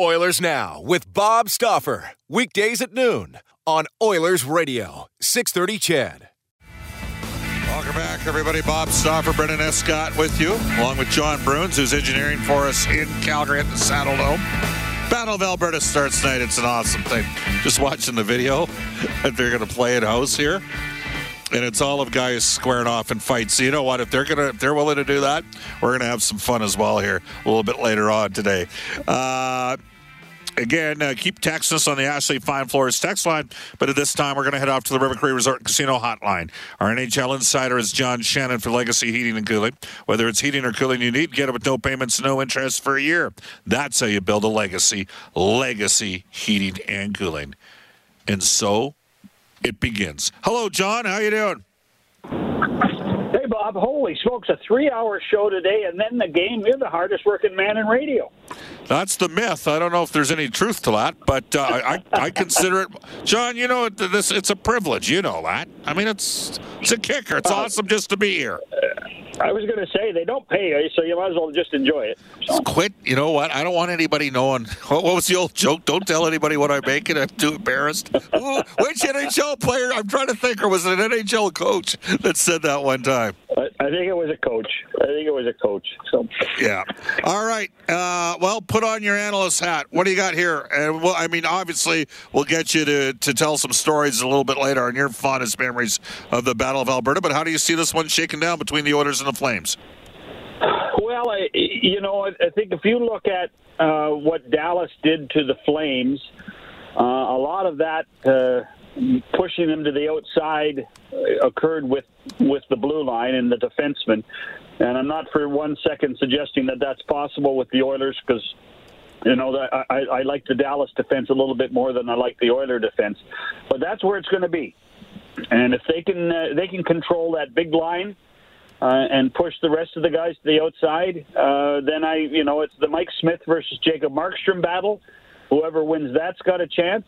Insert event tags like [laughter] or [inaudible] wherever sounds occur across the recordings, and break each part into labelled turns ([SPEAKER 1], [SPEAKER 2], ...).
[SPEAKER 1] Oilers Now with Bob Stauffer. Weekdays at noon on Oilers Radio, 630 CHED.
[SPEAKER 2] Welcome back, everybody. Bob Stauffer, Brendan Escott with you, along with John Bruns, who's engineering for us in Calgary at the Saddle Dome. Battle of Alberta starts tonight. It's an awesome thing. Just watching the video [laughs] that they're going to play at house here and it's all of guys squaring off in fights. So you know what? If they're gonna, if they're willing to do that, we're gonna have some fun as well here a little bit later on today. Uh, Again, uh, keep texting us on the Ashley Fine Floors text line, but at this time we're going to head off to the River Cree Resort Casino hotline. Our NHL insider is John Shannon for Legacy Heating and Cooling. Whether it's heating or cooling you need, get it with no payments, no interest for a year. That's how you build a legacy. Legacy Heating and Cooling. And so it begins. Hello, John. How you doing?
[SPEAKER 3] Hey, Bob. Holy smokes, a three-hour show today, and then the game. You're the hardest-working man in radio.
[SPEAKER 2] That's the myth. I don't know if there's any truth to that, but uh, I, I consider it, [laughs] John. You know, this it's a privilege. You know that. I mean, it's it's a kicker. It's uh, awesome just to be here.
[SPEAKER 3] I was going to say they don't pay you, so you might as well just enjoy it.
[SPEAKER 2] So. Quit. You know what? I don't want anybody knowing. [laughs] What, was the old joke? Don't tell anybody what I'm making. I'm too embarrassed. Ooh, which NHL player? I'm trying to think, or was it an NHL coach that said that one time?
[SPEAKER 3] I, I think it was a coach. I think it was a coach. So
[SPEAKER 2] yeah. All right. Uh, well, put on your analyst hat. What do you got here? And well, I mean, obviously, we'll get you to to tell some stories a little bit later on your fondest memories of the Battle of Alberta. But how do you see this one shaking down between the Oilers and the Flames?
[SPEAKER 3] Well, I, you know, I think if you look at uh, what Dallas did to the Flames, uh, a lot of that uh, pushing them to the outside occurred with with the blue line and the defenseman. And I'm not for one second suggesting that that's possible with the Oilers because you know, I, I, I like the Dallas defense a little bit more than I like the Oiler defense, but that's where it's going to be. And if they can, uh, they can control that big line uh, and push the rest of the guys to the outside. Uh, then I, you know, it's the Mike Smith versus Jacob Markstrom battle. Whoever wins that's got a chance.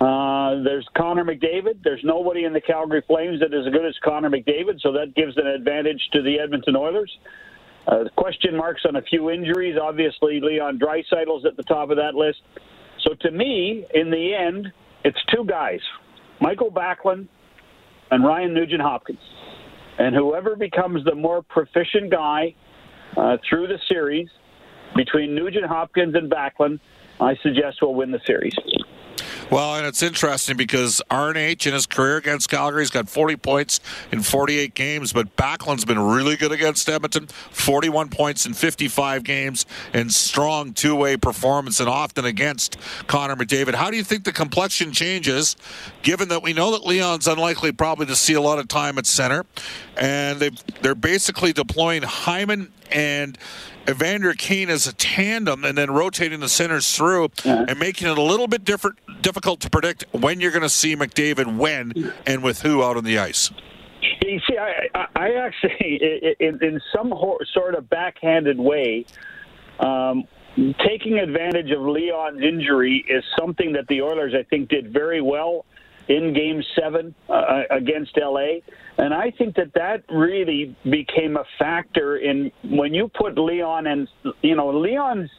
[SPEAKER 3] Uh, there's Connor McDavid. There's nobody in the Calgary Flames that is as good as Connor McDavid, so that gives an advantage to the Edmonton Oilers. Uh, question marks on a few injuries. Obviously, Leon Draisaitl's at the top of that list. So to me, in the end, it's two guys, Michael Backlund and Ryan Nugent Hopkins. And whoever becomes the more proficient guy uh, through the series between Nugent Hopkins and Backlund, I suggest will win the series.
[SPEAKER 2] Well, and it's interesting because RNH in his career against Calgary, he's got 40 points in 48 games, but Backlund's been really good against Edmonton, 41 points in 55 games, and strong two way performance, and often against Connor McDavid. How do you think the complexion changes, given that we know that Leon's unlikely probably to see a lot of time at center, and they they're basically deploying Hyman and Evander Kane as a tandem and then rotating the centers through uh-huh. and making it a little bit different, difficult to predict when you're going to see McDavid when and with who out on the ice.
[SPEAKER 3] You see, I, I actually, [laughs] in, in some sort of backhanded way, um, taking advantage of Leon's injury is something that the Oilers, I think, did very well in Game Seven uh, against LA, and I think that that really became a factor in when you put Leon and you know Leon's.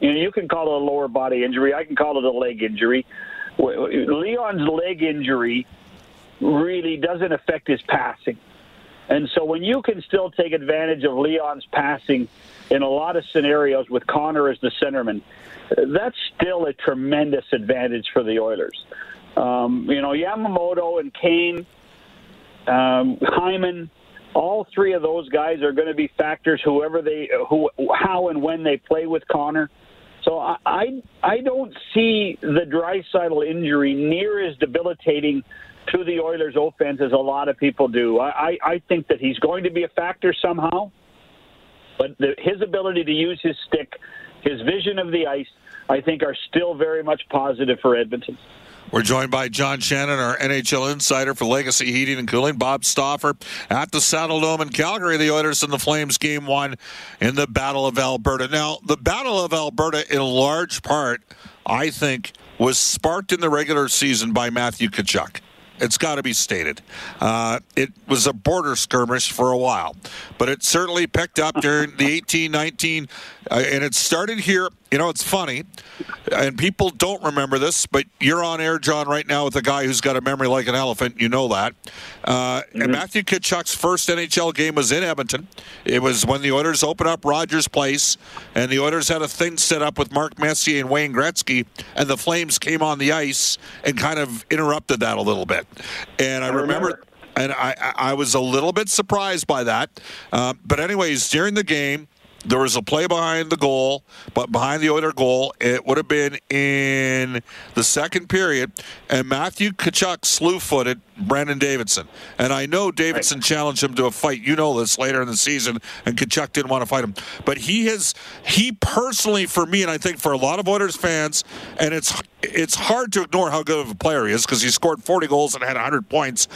[SPEAKER 3] You know, you can call it a lower body injury. I can call it a leg injury. Leon's leg injury really doesn't affect his passing. And so when you can still take advantage of Leon's passing in a lot of scenarios with Connor as the centerman, that's still a tremendous advantage for the Oilers. Um, you know, Yamamoto and Kane, um, Hyman, all three of those guys are going to be factors. Whoever they, who, how and when they play with Connor. So I, I, I don't see the Draisaitl injury near as debilitating to the Oilers' offense as a lot of people do. I, I think that he's going to be a factor somehow, but the, his ability to use his stick, his vision of the ice, I think are still very much positive for Edmonton.
[SPEAKER 2] We're joined by John Shannon, our NHL insider for Legacy Heating and Cooling. Bob Stauffer at the Saddle Dome in Calgary. The Oilers and the Flames game one in the Battle of Alberta. Now, the Battle of Alberta, in large part, I think, was sparked in the regular season by Matthew Tkachuk. It's got to be stated. Uh, it was a border skirmish for a while, but it certainly picked up during the 18 19, uh, and it started here. You know, it's funny, and people don't remember this, but you're on air, John, right now with a guy who's got a memory like an elephant. You know that. Uh, mm-hmm. And Matthew Tkachuk's first NHL game was in Edmonton. It was when the Oilers opened up Rogers Place, and the Oilers had a thing set up with Mark Messier and Wayne Gretzky, and the Flames came on the ice and kind of interrupted that a little bit. And I, I remember, remember and I, I was a little bit surprised by that. Uh, but anyways, during the game, there was a play behind the goal, but behind the Oiler goal, it would have been in the second period, and Matthew Tkachuk slew-footed Brandon Davidson. And I know Davidson right. challenged him to a fight. You know this later in the season, and Tkachuk didn't want to fight him. But he has, he personally, for me, and I think for a lot of Oilers fans, and it's it's hard to ignore how good of a player he is because he scored 40 goals and had 100 points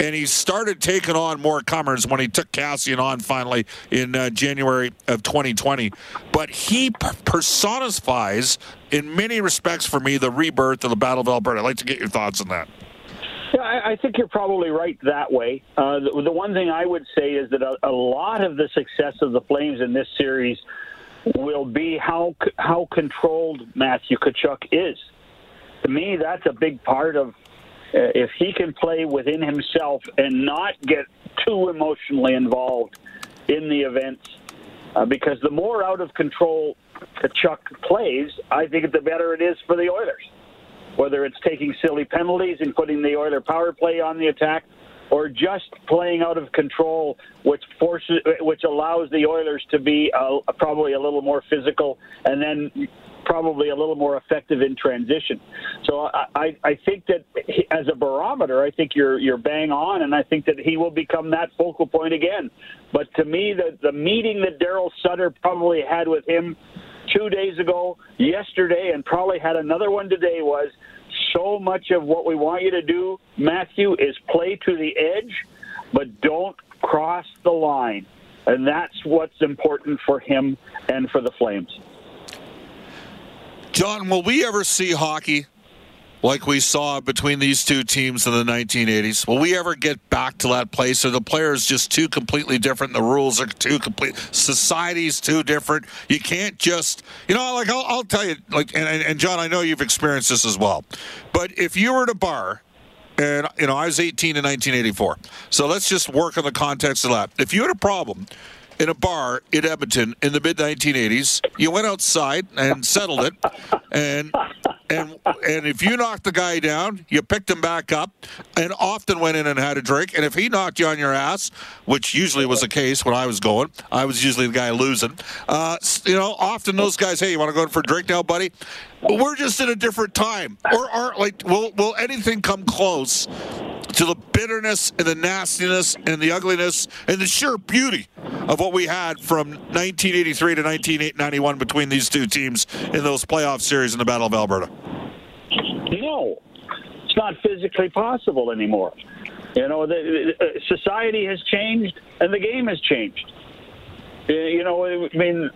[SPEAKER 2] and he started taking on more comers when he took Kassian on finally in uh, January of 2020. But he personifies, in many respects, for me, the rebirth of the Battle of Alberta. I'd like to get your thoughts on that.
[SPEAKER 3] Yeah, I, I think you're probably right that way. Uh, the, the, one thing I would say is that a, a lot of the success of the Flames in this series will be how how controlled Matthew Tkachuk is. To me, that's a big part of if he can play within himself and not get too emotionally involved in the events, uh, because the more out of control Tkachuk plays, I think the better it is for the Oilers. Whether it's taking silly penalties and putting the Oiler power play on the attack, or just playing out of control, which forces, which allows the Oilers to be uh, probably a little more physical, and then probably a little more effective in transition. So I, I think that as a barometer, I think you're you're bang on, and I think that he will become that focal point again. But to me, the the meeting that Daryl Sutter probably had with him two days ago, yesterday, and probably had another one today was so much of what we want you to do, Matthew, is play to the edge, but don't cross the line. And that's what's important for him and for the Flames.
[SPEAKER 2] John, will we ever see hockey like we saw between these two teams in the 1980s? Will we ever get back to that place? Are the players just too completely different? The rules are too complete. Society's too different. You can't just, you know, like I'll, I'll tell you, like, and, and John, I know you've experienced this as well. But if you were at a bar and you know I was 18 in 1984. So let's just work on the context of that. If you had a problem in a bar in Edmonton in the mid 1980s. You went outside and settled it, and and and if you knocked the guy down, you picked him back up, and often went in and had a drink. And if he knocked you on your ass, which usually was the case when I was going, I was usually the guy losing. Uh, you know, often those guys, hey, you want to go in for a drink now, buddy? We're just in a different time, or are like, will will anything come close to the bitterness and the nastiness and the ugliness and the sheer beauty of what we had from 1983 to 1991 between these two teams in those playoff series in the Battle of Alberta?
[SPEAKER 3] No, it's not physically possible anymore. You know, the, the, uh, society has changed and the game has changed. Uh, you know, I mean,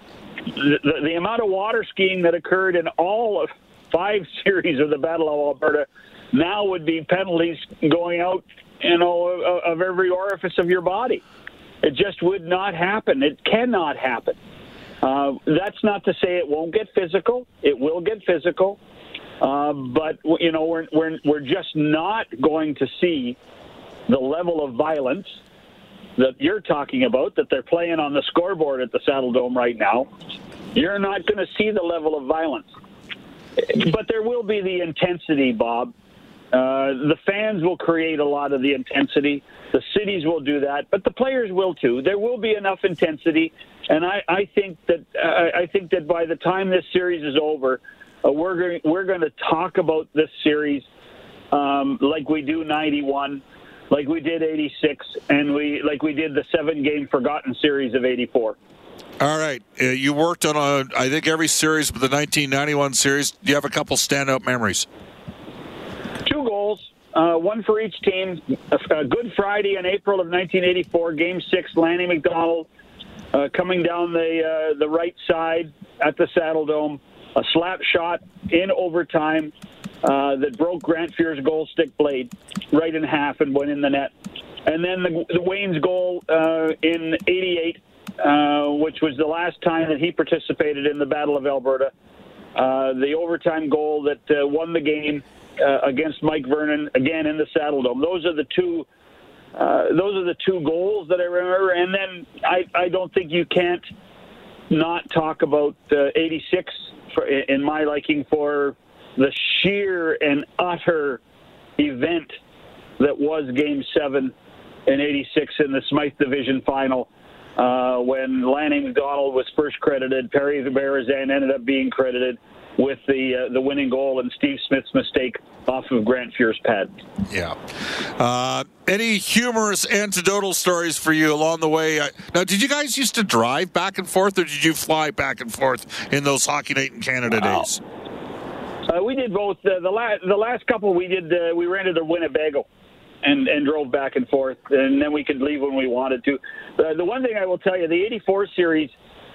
[SPEAKER 3] the, the amount of water skiing that occurred in all of five [laughs] series of the Battle of Alberta now would be penalties going out, you know, of every orifice of your body. It just would not happen. It cannot happen. Uh, that's not to say it won't get physical. It will get physical, uh, but you know we're we're we're just not going to see the level of violence that you're talking about that they're playing on the scoreboard at the Saddle Dome right now. You're not going to see the level of violence, but there will be the intensity, Bob. Uh, the fans will create a lot of the intensity. The cities will do that, but the players will too. There will be enough intensity, and I, I think that uh, I think that by the time this series is over, uh, we're going we're going to talk about this series um, like we do '91, like we did '86, and we like we did the seven game forgotten series of '84.
[SPEAKER 2] All right, uh, you worked on a, I think every series, but the 1991 series. Do you have a couple standout memories?
[SPEAKER 3] Two goals, uh, one for each team. A, Good Friday in April of 1984, Game Six. Lanny McDonald uh, coming down the uh, the right side at the Saddle Dome, a slap shot in overtime uh, that broke Grant Fuhr's goal stick blade right in half and went in the net. And then the, the Wayne's goal uh, in '88, uh, which was the last time that he participated in the Battle of Alberta. Uh, the overtime goal that uh, won the game against Mike Vernon again in the Saddle Dome. Those are the two. Those are the two goals that I remember, and then I, I don't think you can't not talk about uh, '86 for, in my liking for the sheer and utter event that was Game Seven in '86 in the Smythe Division Final. Uh, when Lanny McDonald was first credited, Perry Berezan ended up being credited with the uh, the winning goal and Steve Smith's mistake off of Grant Fuhr's pad.
[SPEAKER 2] Yeah. Uh, any humorous anecdotal stories for you along the way? Uh, Now, did you guys used to drive back and forth, or did you fly back and forth in those Hockey Night in Canada
[SPEAKER 3] Wow.
[SPEAKER 2] days?
[SPEAKER 3] Uh, we did both. Uh, the last the last couple we did uh, we rented a Winnebago. And, and drove back and forth, and then we could leave when we wanted to. Uh, the one thing I will tell you, the '84 series,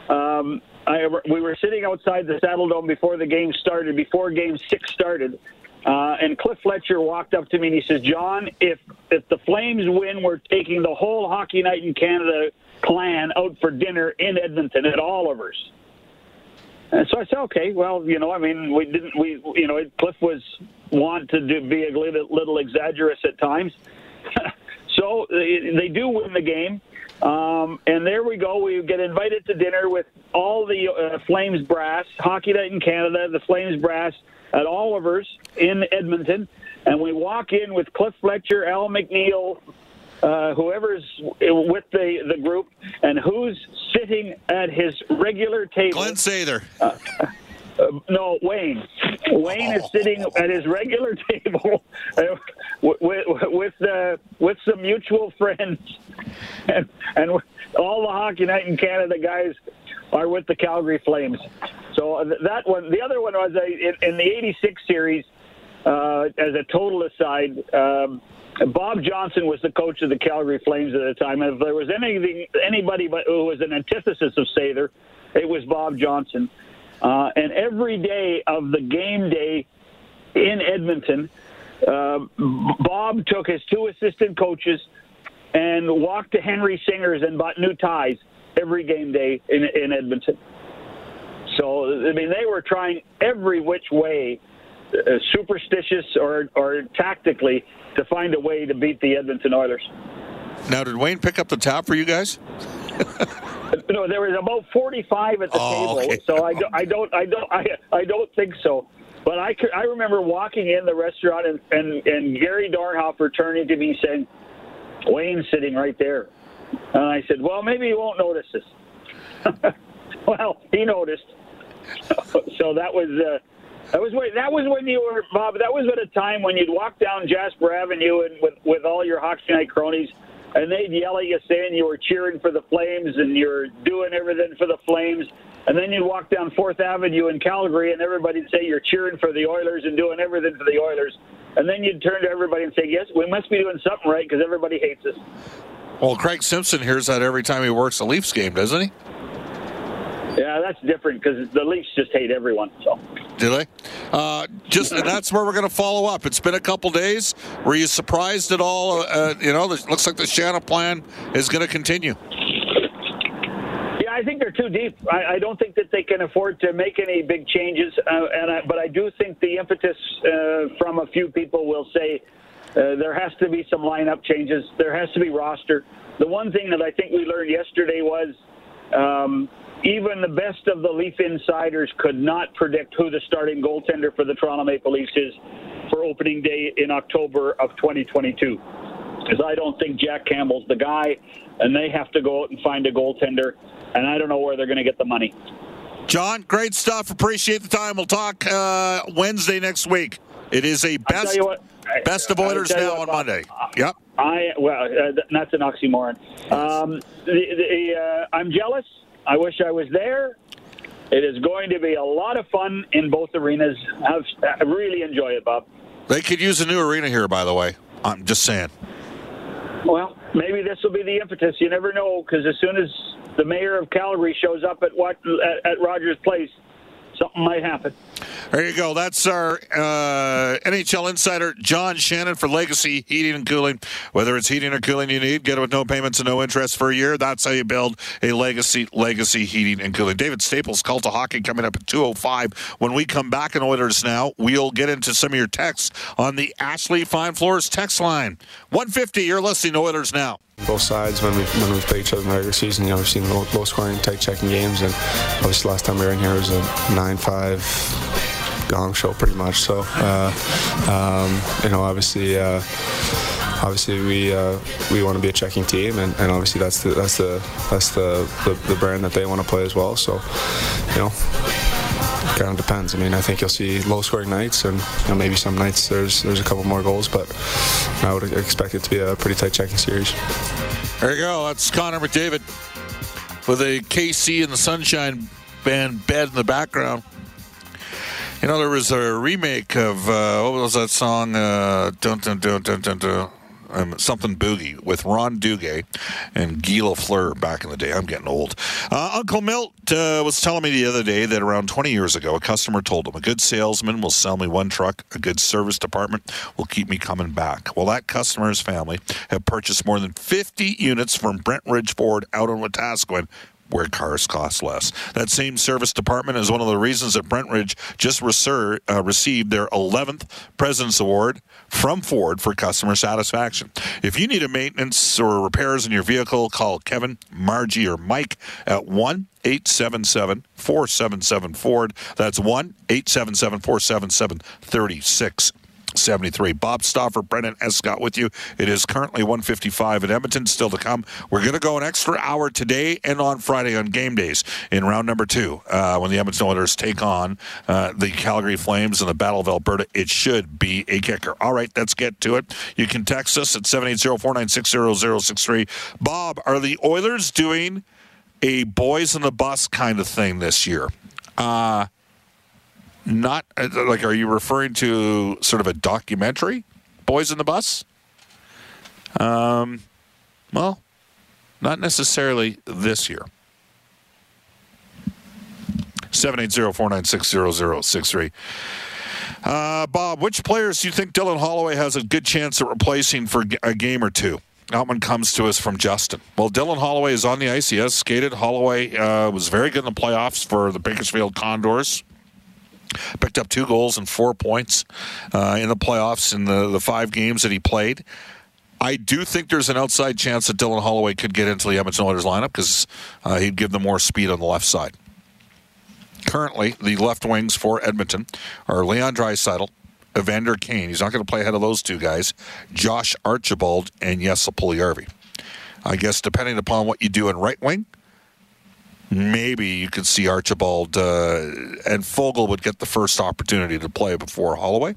[SPEAKER 3] um, I, we were sitting outside the Saddle Dome before the game started, before Game Six started, uh, and Cliff Fletcher walked up to me and he says, "John, if if the Flames win, we're taking the whole Hockey Night in Canada clan out for dinner in Edmonton at Oliver's." And so I said, okay, well, you know, I mean, we didn't, we, you know, Cliff was want to be a little, little exaggerous at times. [laughs] so they, they do win the game. Um, and there we go. We get invited to dinner with all the uh, Flames brass, Hockey Night in Canada, the Flames brass at Oliver's in Edmonton. And we walk in with Cliff Fletcher, Al MacNeil, uh, whoever's with the, the group, and who's sitting at his regular table.
[SPEAKER 2] Glenn Sather.
[SPEAKER 3] Uh, no, Wayne. Wayne is sitting at his regular [laughs] table uh, with with uh, with some mutual friends, [laughs] and, and all the hockey night in Canada guys are with the Calgary Flames. So uh, that one, the other one was a, in, in the '86 series. Uh, as a total aside, um, Bob Johnson was the coach of the Calgary Flames at the time. If there was anything, anybody but who was an antithesis of Sather, it was Bob Johnson. Uh, and every day of the game day in Edmonton, uh, Bob took his two assistant coaches and walked to Henry Singer's and bought new ties every game day in, in Edmonton. So, I mean, they were trying every which way, uh, superstitious or, or tactically, to find a way to beat the Edmonton Oilers.
[SPEAKER 2] Now, did Wayne pick up the tab for you guys? [laughs]
[SPEAKER 3] No, there was about forty-five at the
[SPEAKER 2] Oh,
[SPEAKER 3] table,
[SPEAKER 2] okay.
[SPEAKER 3] so I, don't- I don't, I don't, I, I don't think so. But I, could, I remember walking in the restaurant and, and, and Gary Dornhoefer turning to me saying, "Wayne's sitting right there," and I said, "Well, maybe he won't notice this." [laughs] well, he noticed. [laughs] so that was. Uh, that was when that was when you were Bob. That was at a time when you'd walk down Jasper Avenue and with with all your Hockey Night cronies, and they'd yell at you saying you were cheering for the Flames and you're doing everything for the Flames. And then you'd walk down Fourth Avenue in Calgary, and everybody'd say you're cheering for the Oilers and doing everything for the Oilers. And then you'd turn to everybody and say, "Yes, we must be doing something right because everybody hates us."
[SPEAKER 2] Well, Craig Simpson hears that every time he works a Leafs game, doesn't he?
[SPEAKER 3] Yeah, that's different because the Leafs just hate everyone. So.
[SPEAKER 2] Do they? Uh, just and that's where we're going to follow up. It's been a couple days. Were you surprised at all? Uh, you know, it looks like the Shanahan plan is going to continue.
[SPEAKER 3] Yeah, I I think they're too deep. I, I don't think that they can afford to make any big changes. Uh, and I, but I do think the impetus uh, from a few people will say uh, there has to be some lineup changes. There has to be roster. The one thing that I think we learned yesterday was um, even the best of the Leaf insiders could not predict who the starting goaltender for the Toronto Maple Leafs is for opening day in October of 2022. Because I don't think Jack Campbell's the guy, and they have to go out and find a goaltender, and I don't know where they're going to get the money.
[SPEAKER 2] John, great stuff. Appreciate the time. We'll talk uh, Wednesday next week. It is a best
[SPEAKER 3] what,
[SPEAKER 2] best of Oilers now
[SPEAKER 3] what,
[SPEAKER 2] on Monday. Yep.
[SPEAKER 3] I well, uh, that's an oxymoron. Um, the, the, uh, I'm jealous. I wish I was there. It is going to be a lot of fun in both arenas. I've, I really enjoy it, Bob.
[SPEAKER 2] They could use a new arena here, by the way. I'm just saying.
[SPEAKER 3] Well, maybe this will be the impetus. You never know, because as soon as the mayor of Calgary shows up at what at, at Rogers Place, something might happen.
[SPEAKER 2] There you go. That's our uh, NHL insider, John Shannon for Legacy Heating and Cooling. Whether it's heating or cooling you need, get it with no payments and no interest for a year. That's how you build a Legacy Legacy Heating and Cooling. David Staples, Cult of Hockey, coming up at 2.05. When we come back in Oilers now, we'll get into some of your texts on the Ashley Fine Floors text line. 150, you're listening to Oilers now
[SPEAKER 4] both sides when we when we've played each other in the regular season. You know, we've seen low, low scoring, tight checking games, and obviously last time we were in here was a nine five gong show pretty much. So, uh, um, you know, obviously. Uh, obviously, we uh, we want to be a checking team, and, and obviously that's the that's the that's the, the, the brand that they want to play as well. So, you know, kind of depends. I mean, I think you'll see low scoring nights, and you know, maybe some nights there's there's a couple more goals, but I would expect it to be a pretty tight checking series.
[SPEAKER 2] There you go. That's Connor McDavid with a KC and the Sunshine Band bed in the background. You know, there was a remake of uh, what was that song? Uh, dun, dun, dun, dun, dun, dun. Um, something boogie with Ron Duguay and Guy Lafleur back in the day. I'm getting old. Uh, Uncle Milt uh, was telling me the other day that around 20 years ago, a customer told him, "A good salesman will sell me one truck. A good service department will keep me coming back." Well, that customer's family have purchased more than 50 units from Brentridge Ford out on Wetaskiwin where cars cost less. That same service department is one of the reasons that Brentridge just reser- uh, received their 11th President's Award from Ford for customer satisfaction. If you need a maintenance or repairs in your vehicle, call Kevin, Margie, or Mike at 1 877 477 Ford. That's 1 877 477 36 73. Bob Stauffer, Brendan Escott with you. It is currently 155 in Edmonton, still to come. We're going to go an extra hour today and on Friday on game days in round number two uh, when the Edmonton Oilers take on uh, the Calgary Flames in the Battle of Alberta. It should be a kicker. All right, let's get to it. You can text us at 780-496-0063. Bob, are the Oilers doing a boys in the bus kind of thing this year? Uh, not uh, like are you referring to sort of a documentary boys in the bus um well not necessarily this year 780-496-0063 uh, Bob, which players do you think Dylan Holloway has a good chance of replacing for a game or two? That one comes to us from Justin. Well, Dylan Holloway is on the ice. He has skated. Holloway uh, was very good in the playoffs for the Bakersfield Condors picked up two goals and four points uh, in the playoffs in the, the five games that he played. I do think there's an outside chance that Dylan Holloway could get into the Edmonton Oilers lineup because uh, he'd give them more speed on the left side. Currently, the left wings for Edmonton are Leon Draisaitl, Evander Kane. He's not going to play ahead of those two guys. Josh Archibald and Jesse Puljujarvi. I guess depending upon what you do in right wing, maybe you could see Archibald uh, and Foegele would get the first opportunity to play before Holloway,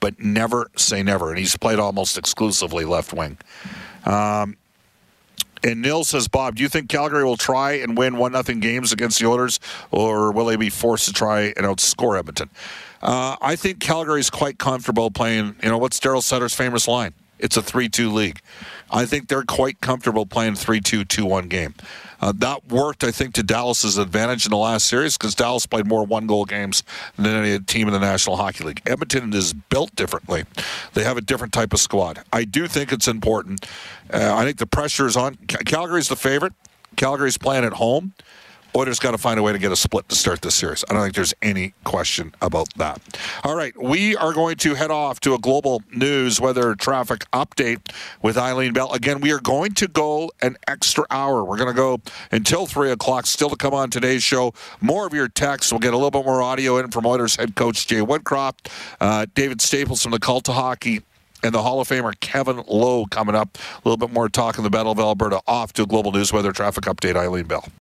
[SPEAKER 2] but never say never. And he's played almost exclusively left wing. Um, and Nils says, Bob, do you think Calgary will try and win one nothing games against the Oilers, or will they be forced to try and outscore Edmonton? Uh, I think Calgary is quite comfortable playing. You know, what's Daryl Sutter's famous line? It's a 3 2 league. I think they're quite comfortable playing 3 2 2 1 game. Uh, that worked, I think, to Dallas's advantage in the last series because Dallas played more one goal games than any team in the National Hockey League. Edmonton is built differently, they have a different type of squad. I do think it's important. Uh, I think the pressure is on. Calgary's the favorite, Calgary's playing at home. Oilers got to find a way to get a split to start this series. I don't think there's any question about that. All right, we are going to head off to a global news weather traffic update with Eileen Bell. Again, we are going to go an extra hour. We're going to go until 3 o'clock, still to come on today's show. More of your texts. We'll get a little bit more audio in from Oilers head coach Jay Woodcroft, uh, David Staples from the Cult of Hockey and the Hall of Famer Kevin Lowe coming up. A little bit more talk in the Battle of Alberta. Off to a global news weather traffic update. Eileen Bell.